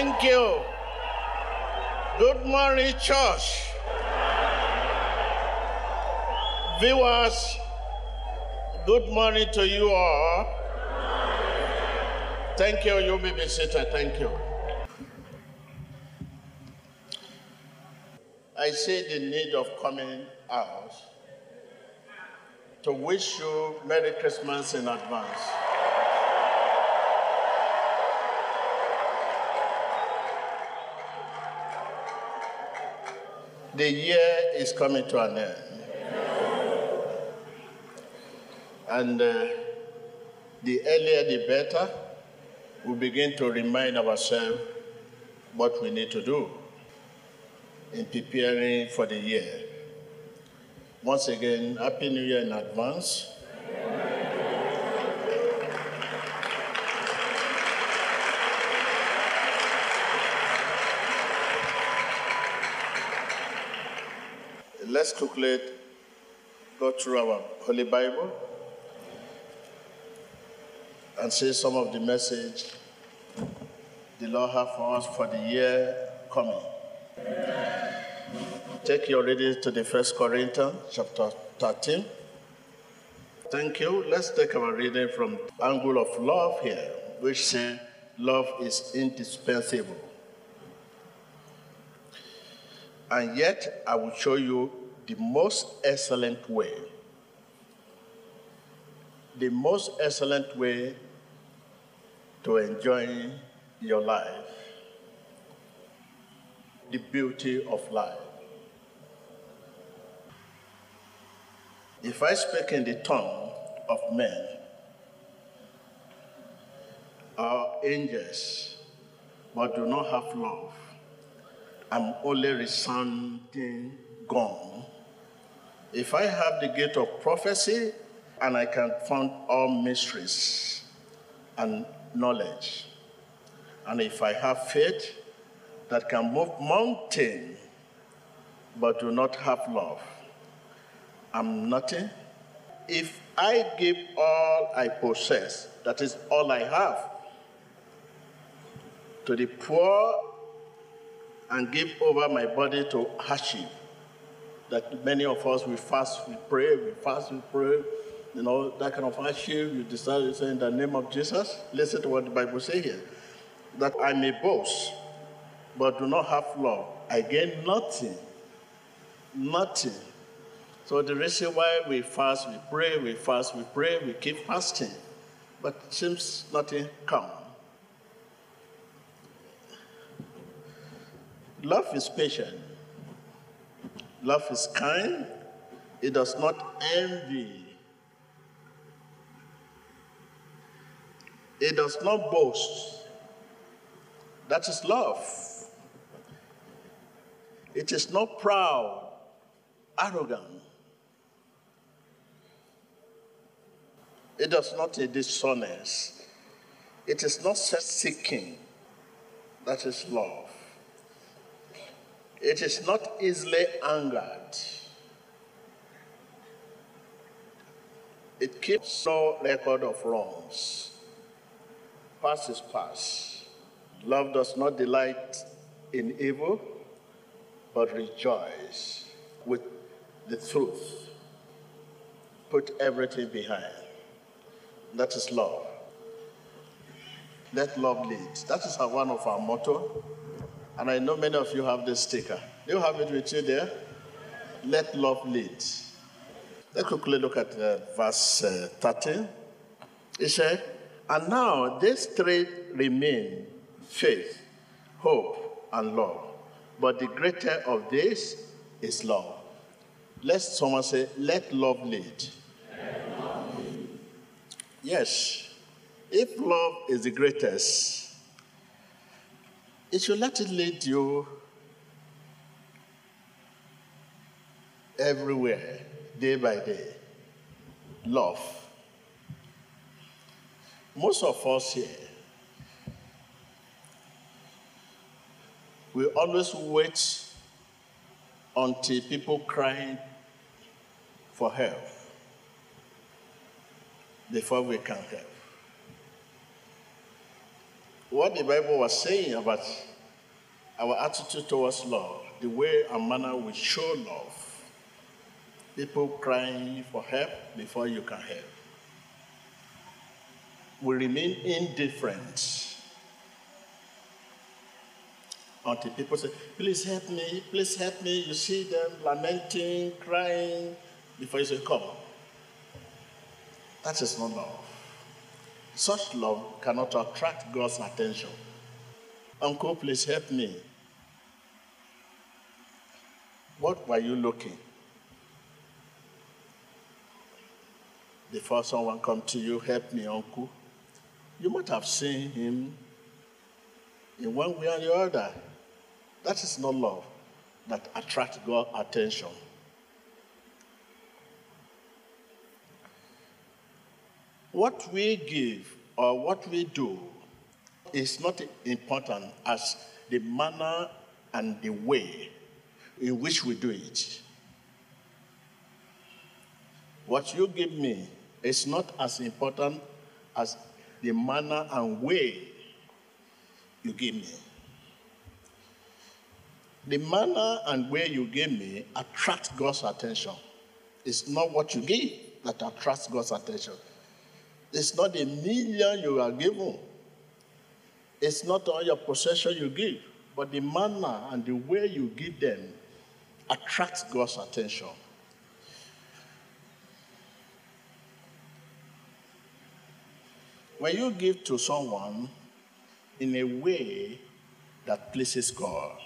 Thank you. Good morning, church. Viewers, good morning to you all. Thank you. You may be seated. Thank you. I see the need of coming out to wish you Merry Christmas in advance. The year is coming to an end. And uh, the earlier the better, we begin to remind ourselves what we need to do in preparing for the year. Once again, Happy New Year in advance. Let's quickly go through our Holy Bible and see some of the message the Lord has for us for the year coming. Take your reading to the First Corinthians chapter 13. Thank you. Let's take our reading from angle of love here, which says love is indispensable. And yet I will show you the most excellent way. The most excellent way to enjoy your life. The beauty of life. If I speak in the tongue of men or angels, but do not have love, I'm only resounding gone. If I have the gift of prophecy and I can found all mysteries and knowledge, and if I have faith that can move mountain but do not have love, I'm nothing. If I give all I possess, that is all I have, to the poor and give over my body to hardship, that many of us we fast, we pray, we fast, we pray, you know, that kind of hardship, you decide to say in the name of Jesus. Listen to what the Bible says here. That I may boast, but do not have love. I gain nothing. Nothing. So the reason why we fast, we pray, we fast, we pray, we keep fasting, but it seems nothing come. Love is patient. Love is kind. It does not envy. It does not boast. That is love. It is not proud, arrogant. It does not dishonest. It is not self-seeking. That is love. It is not easily angered. It keeps no record of wrongs. Past is past. Love does not delight in evil, but rejoice with the truth. Put everything behind. That is love. Let love lead. That is one of our motto. And I know many of you have this sticker. Do you have it with you there? Let love lead. Let's quickly look at uh, verse uh, 13. It said, And now these three remain faith, hope, and love. But the greater of this is love. Let someone say, Let love lead. Yes. If love is the greatest, it should let it lead you everywhere, day by day. Love. Most of us here, we always wait until people crying for help before we can help. What the Bible was saying about our attitude towards love, the way and manner we show love. People crying for help before you can help. We remain indifferent until people say, Please help me, please help me. You see them lamenting, crying, before you say, Come. That is not love. Such love cannot attract God's attention. Uncle, please help me. What were you looking? Before someone come to you, help me, uncle. You might have seen him in one way or the other. That is not love that attracts God's attention. What we give or what we do is not important as the manner and the way in which we do it. What you give me is not as important as the manner and way you give me. The manner and way you give me attracts God's attention. It's not what you give that attracts God's attention. It's not a million you are given. It's not all your possession you give, but the manner and the way you give them attracts God's attention. When you give to someone in a way that pleases God,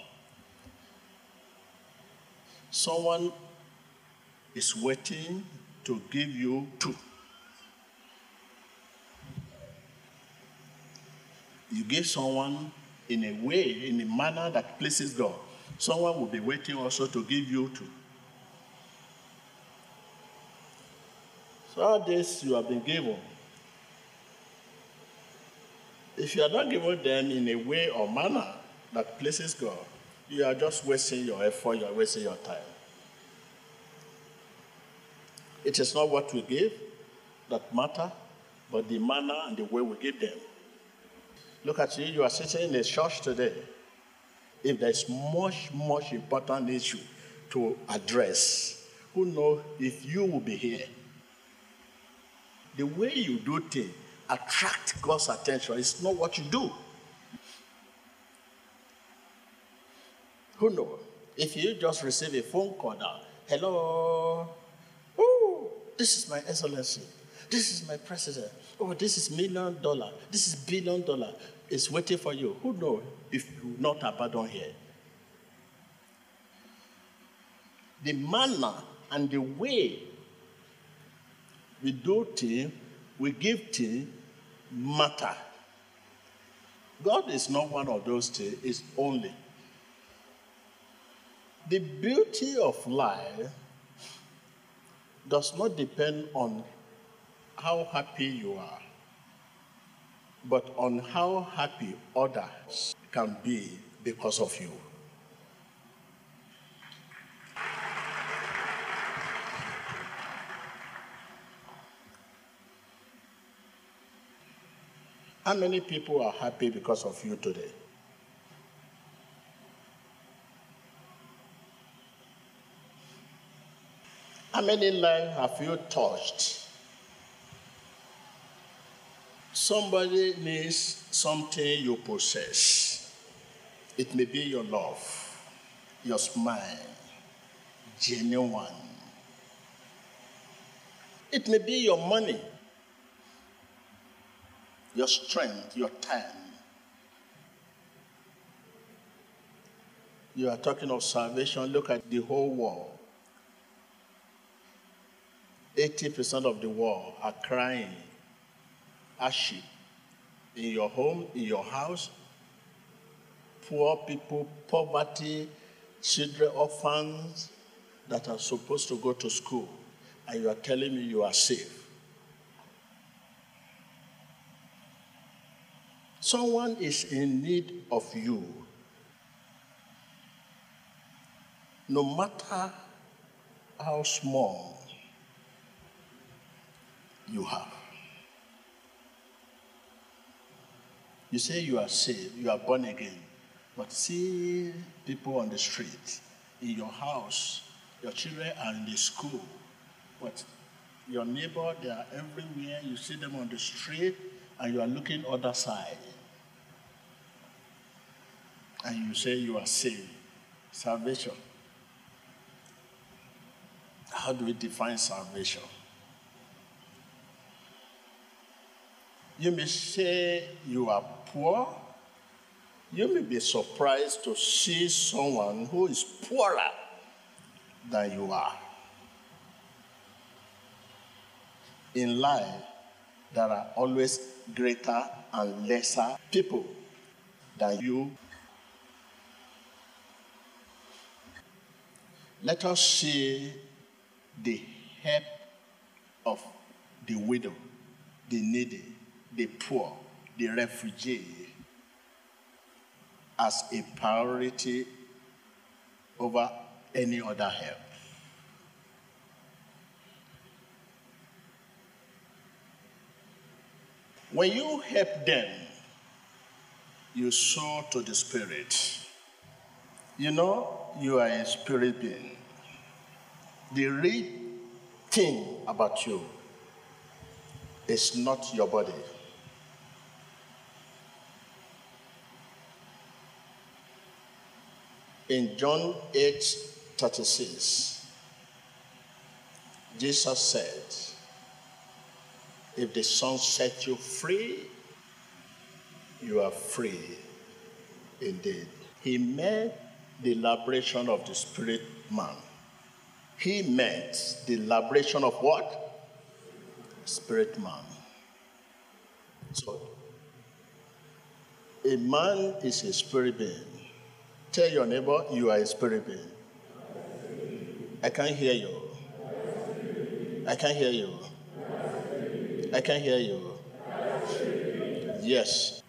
someone is waiting to give you two. You give someone in a way, in a manner that pleases God. Someone will be waiting also to give you two. So all this you have been given. If you are not giving them in a way or manner that pleases God, you are just wasting your effort, you are wasting your time. It is not what we give that matter, but the manner and the way we give them. Look at you, you are sitting in a church today. If there's much, much important issue to address, who knows if you will be here? The way you do things attract God's attention. It's not what you do. Who knows? If you just receive a phone call now, hello, oh, this is my excellency, this is my president, oh, this is million dollar, this is billion dollar, It's waiting for you. Who knows if you not abandon here? The manner and the way we do things, we give things, matter. God is not one of those things, it's only. The beauty of life does not depend on how happy you are but on how happy others can be because of you. How many people are happy because of you today? How many lives have you touched Somebody needs something you possess. It may be your love, your smile, genuine. It may be your money, your strength, your time. You are talking of salvation. Look at the whole world. 80% of the world are crying hardship in your home, in your house, poor people, poverty, children, orphans that are supposed to go to school, and you are telling me you are safe. Someone is in need of you. No matter how small you have. You say you are saved, you are born again, but see people on the street, in your house, your children are in the school, but your neighbor, they are everywhere. You see them on the street, and you are looking other side. And you say you are saved. Salvation. How do we define salvation? You may say you are poor. You may be surprised to see someone who is poorer than you are. In life, there are always greater and lesser people than you. Let us see the help of the widow, the needy, the poor, the refugee as a priority over any other help. When you help them, you sow to the Spirit. You know, you are a spirit being. The real thing about you is not your body. In John 8 36, Jesus said, If the Son set you free, you are free indeed. He meant the liberation of the spirit man. He meant the liberation of what? Spirit man. So, a man is a spirit being. Tell your neighbor you are a spirit being. I can't hear you. I can't hear you. I can't hear you. Yes.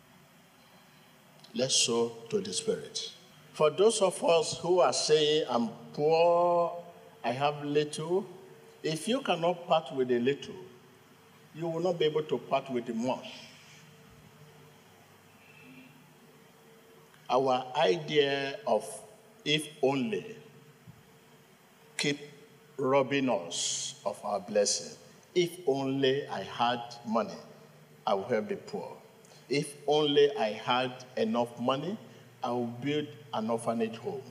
Let's sow to the Spirit. For those of us who are saying, I'm poor, I have little, if you cannot part with a little, you will not be able to part with the much. Our idea of if only keep robbing us of our blessing. If only I had money, I would help the poor. If only I had enough money, I would build an orphanage home.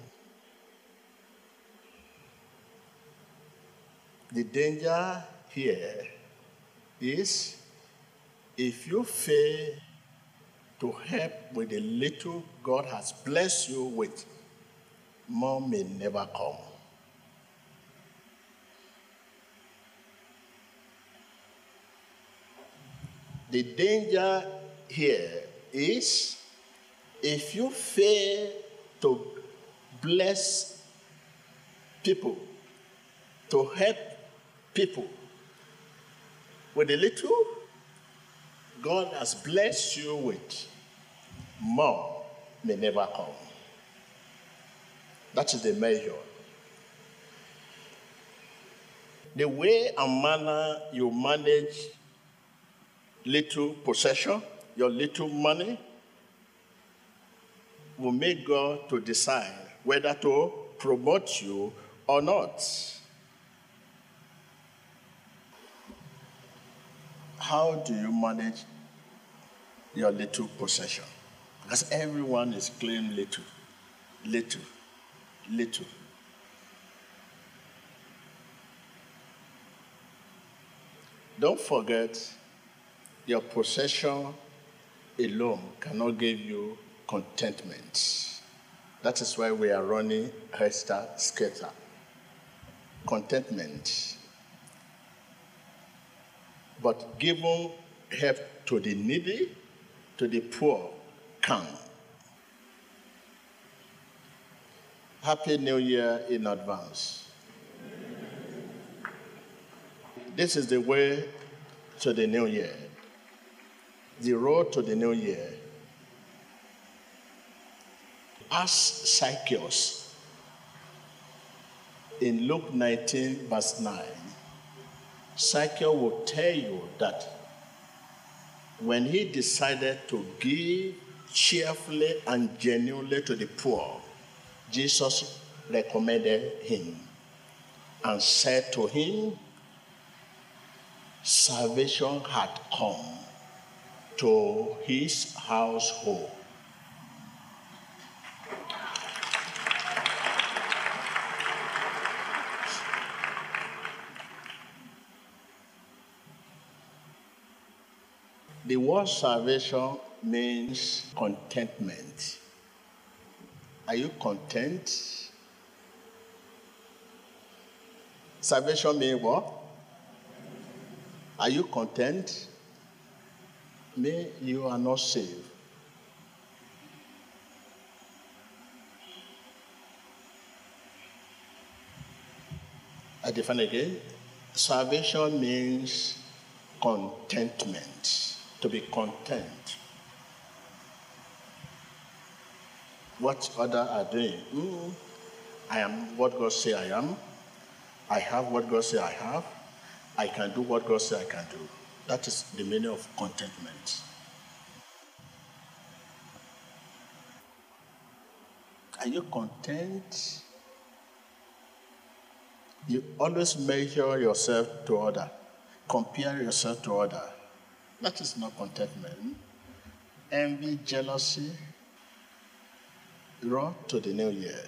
The danger here is if you fail to help with the little God has blessed you with, more may never come. The danger here is if you fail to bless people, to help people with a little God has blessed you with, more may never come. That is the measure. The way and manner you manage little possession, your little money, will make God to decide whether to promote you or not. How do you manage your little possession? Because everyone is claiming little, little, little. Don't forget, your possession alone cannot give you contentment. That is why we are running Hester Skater. Contentment. But giving help to the needy, to the poor, come. Happy New Year in advance. This is the way to the new year. The road to the new year. As Zacchaeus in Luke 19, verse 9. Zacchaeus will tell you that when he decided to give cheerfully and genuinely to the poor, Jesus recommended him and said to him, Salvation had come to his household. The word salvation means contentment. Are you content? Salvation means what? Are you content? May you are not saved. I define again. Salvation means contentment, to be content. What other are doing? Mm, I am what God say I am. I have what God say I have. I can do what God say I can do. That is the meaning of contentment. Are you content? You always measure yourself to other, compare yourself to other. That is not contentment. Envy, jealousy, raw to the new year.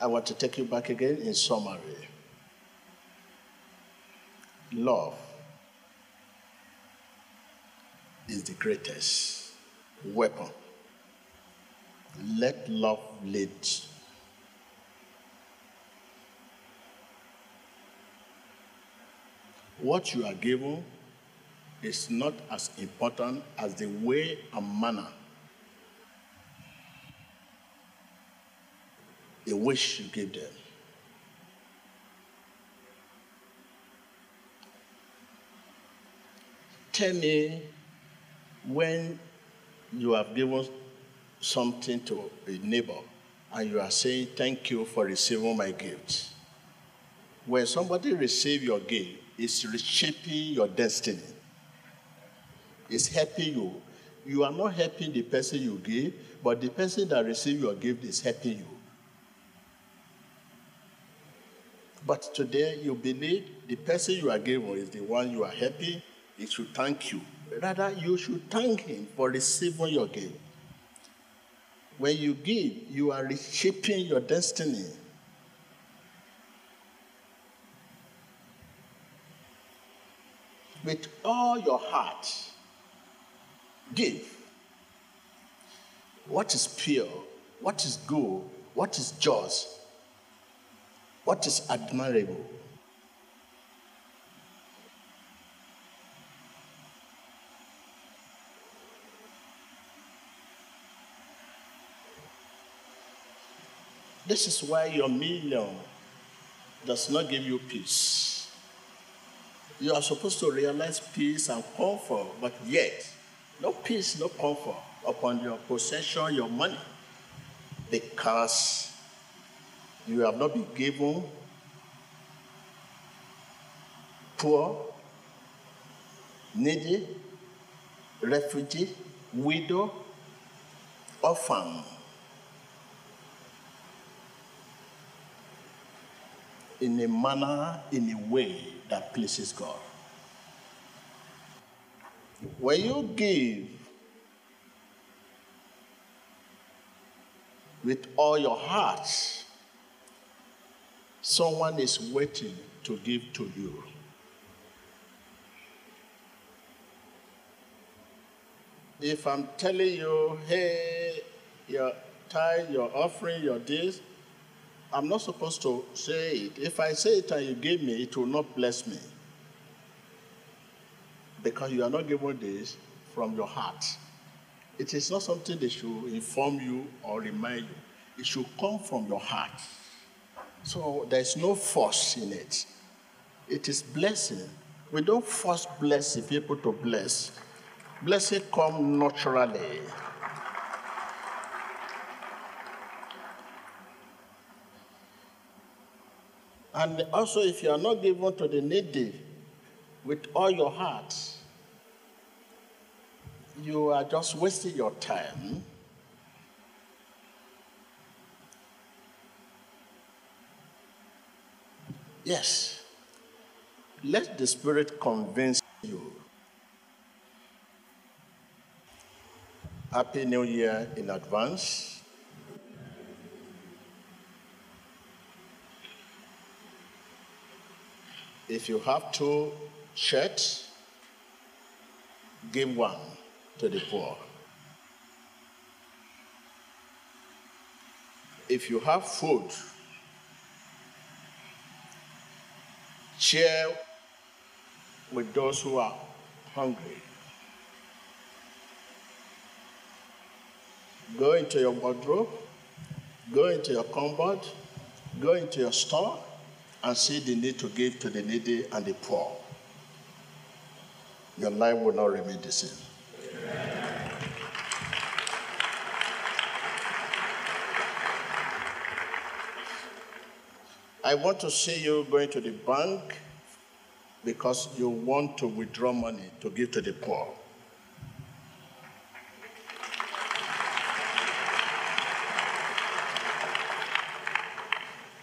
I want to take you back again in summary. Love is the greatest weapon. Let love lead. What you are given is not as important as the way and manner a wish you give them. Tell me when you have given something to a neighbor and you are saying, Thank you for receiving my gift. When somebody receives your gift, it's reshaping your destiny. It's helping you. You are not helping the person you give, but the person that received your gift is helping you. But today you believe the person you are giving is the one you are helping, he should thank you. Rather, you should thank him for receiving your gift. When you give, you are reshaping your destiny. With all your heart, give. What is pure? What is good? What is just? What is admirable? This is why your million does not give you peace. You are supposed to realize peace and comfort, but yet, no peace, no comfort upon your possession, your money, because you have not been given poor, needy, refugee, widow, orphan. In a manner, in a way that pleases God. When you give with all your heart, someone is waiting to give to you. If I'm telling you, hey, your tithe, your offering, your this, I'm not supposed to say it. If I say it and you give me, it will not bless me. Because you are not given this from your heart. It is not something they should inform you or remind you. It should come from your heart. So there's no force in it. It is blessing. We don't force blessing people to bless. Blessing come naturally. And also, if you are not given to the needy with all your heart, you are just wasting your time. Yes. Let the Spirit convince you. Happy New Year in advance. If you have two shirts, give one to the poor. If you have food, share with those who are hungry. Go into your wardrobe, go into your cupboard, go into your store, and see the need to give to the needy and the poor. Your life will not remain the same. I want to see you going to the bank because you want to withdraw money to give to the poor.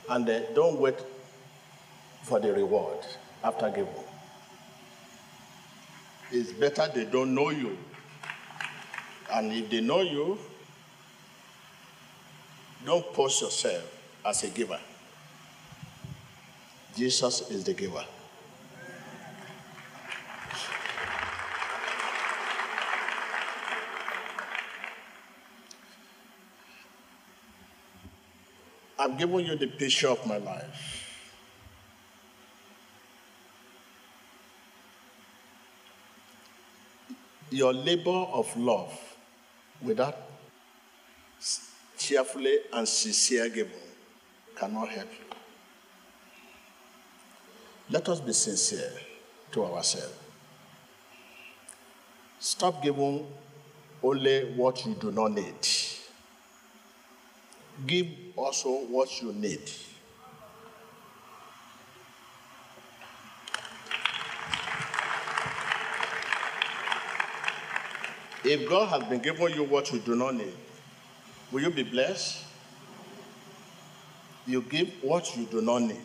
And uh, don't wait for the reward after giving. It's better they don't know you. And if they know you, don't post yourself as a giver. Jesus is the giver. I've given you the picture of my life. Your labor of love without cheerfully and sincere giving cannot help you. Let us be sincere to ourselves. Stop giving only what you do not need. Give also what you need. If God has been giving you what you do not need, will you be blessed? You give what you do not need.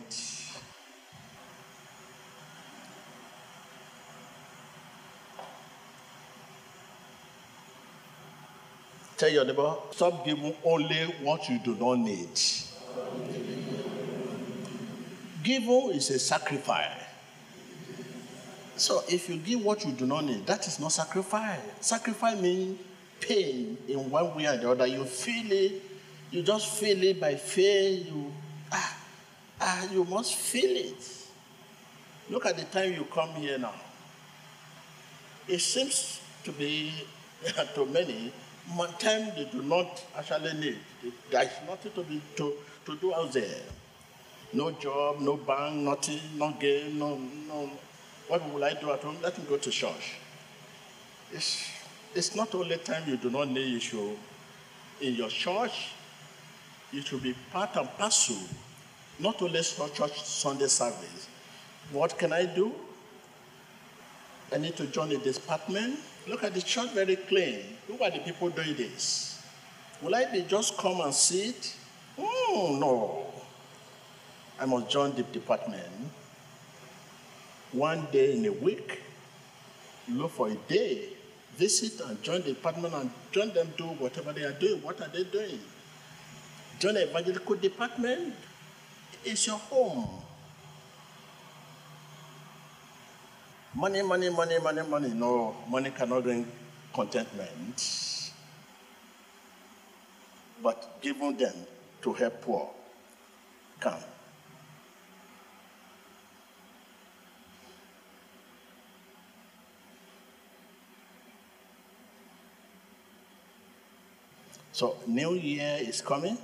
Tell your neighbor, stop giving only what you do not need. Giving is a sacrifice. So if you give what you do not need, that is not sacrifice. Sacrifice means pain in one way or the other. You feel it, you just feel it by faith. You ah, ah, you must feel it. Look at the time you come here now. It seems to be to many time they do not actually need. There is nothing to be to, to do out there. No job, no bank, nothing, no game, no no. What will I do at home? Let me go to church. It's, it's not only time you do not need issue. In your church, it should be part and parcel, not only for church Sunday service. What can I do? I need to join a department. Look at the church very clean. Who are the people doing this? Will I be just come and sit? Oh, no. I must join the department. One day in a week, look for a day, visit and join the department and join them do whatever they are doing. What are they doing? Join the evangelical department. It's your home. Money, money, money, money, money. No, money cannot bring contentment. But giving them to help poor can. So, New Year is coming.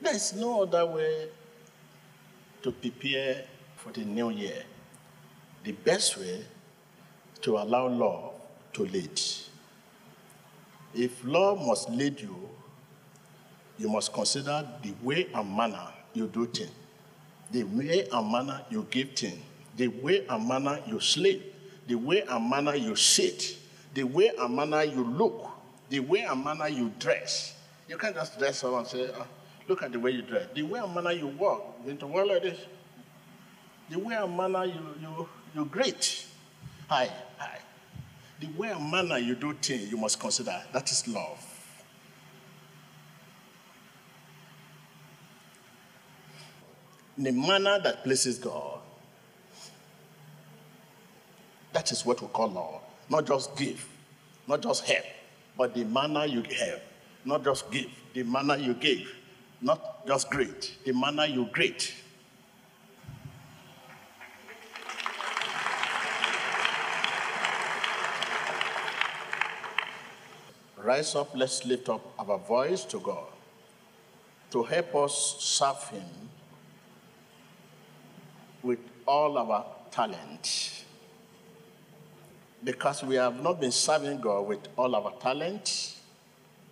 There is no other way to prepare for the new year. The best way to allow love to lead. If love must lead you, you must consider the way and manner you do things, the way and manner you give things, the way and manner you sleep, the way and manner you sit, the way and manner you look, the way and manner you dress. You can't just dress up and say, "Ah, look at the way you dress. The way and manner you walk, you into work like this. The way and manner you, you, you greet. Hi, hi. The way and manner you do things, you must consider. That is love. In a manner that pleases God. That is what we call love. Not just give, not just help, but the manner you help. Not just give, the manner you give. Not just great, the manner you great. Rise up, let's lift up our voice to God to help us serve Him with all our talent. Because we have not been serving God with all our talent,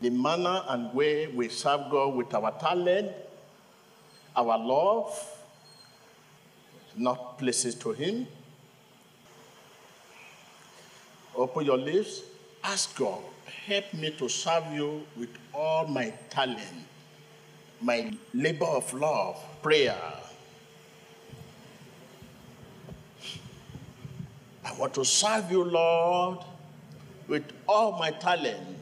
the manner and way we serve God with our talent, our love, not places to Him. Open your lips, ask God, help me to serve you with all my talent, my labor of love, prayer. I want to serve you, Lord, with all my talent.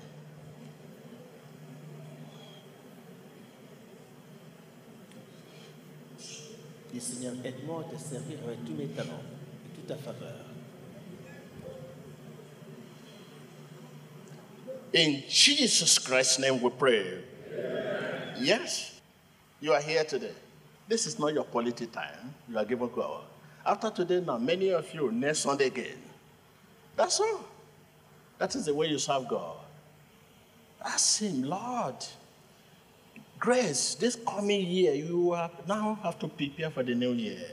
Et Seigneur, aide-moi à te servir avec tous mes talents et toute ta faveur. In Jesus Christ's name we pray. Yes, you are here today. This is not your quality time. You are given God. After today, now, many of you, next Sunday again. That's all. That is the way you serve God. Ask Him, Lord, grace, this coming year, you are, now have to prepare for the new year.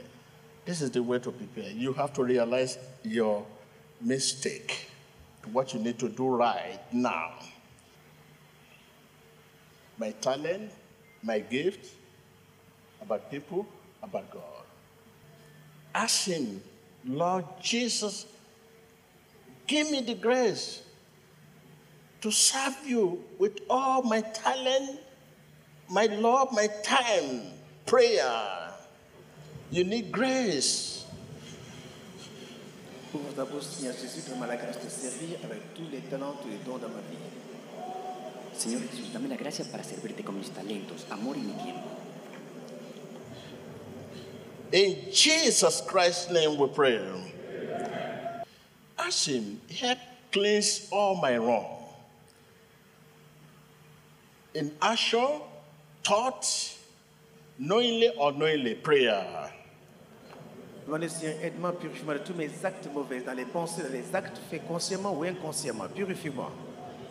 This is the way to prepare. You have to realize your mistake, what you need to do right now. My talent, my gift, about people, about God. Ask Him, Lord Jesus, give me the grace to serve you with all my talent, my love, my time, prayer. You need grace. Ta bouche, Seigneur Jésus, donne-moi la grâce de servir avec tous les talents, tous les dons dans ma vie. Señor Jesús, dame la gracia para servirte con mis talentos, amor y mi tiempo. In Jesus Christ's name we pray. Ask Him, help cleanse all my wrong. In action, thought, knowingly or unknowingly, prayer. Demandez, Seigneur, aide-moi, purifie-moi de tous mes actes mauvais, dans les pensées, dans les actes faits consciemment ou inconsciemment. Purifie-moi.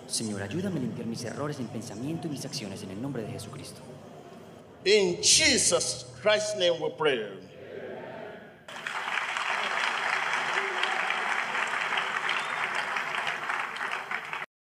Señor, ayúdame a limpiar mis errores en pensamiento y mis acciones en el nombre de Jesucristo. In Jesus Christ's name we pray.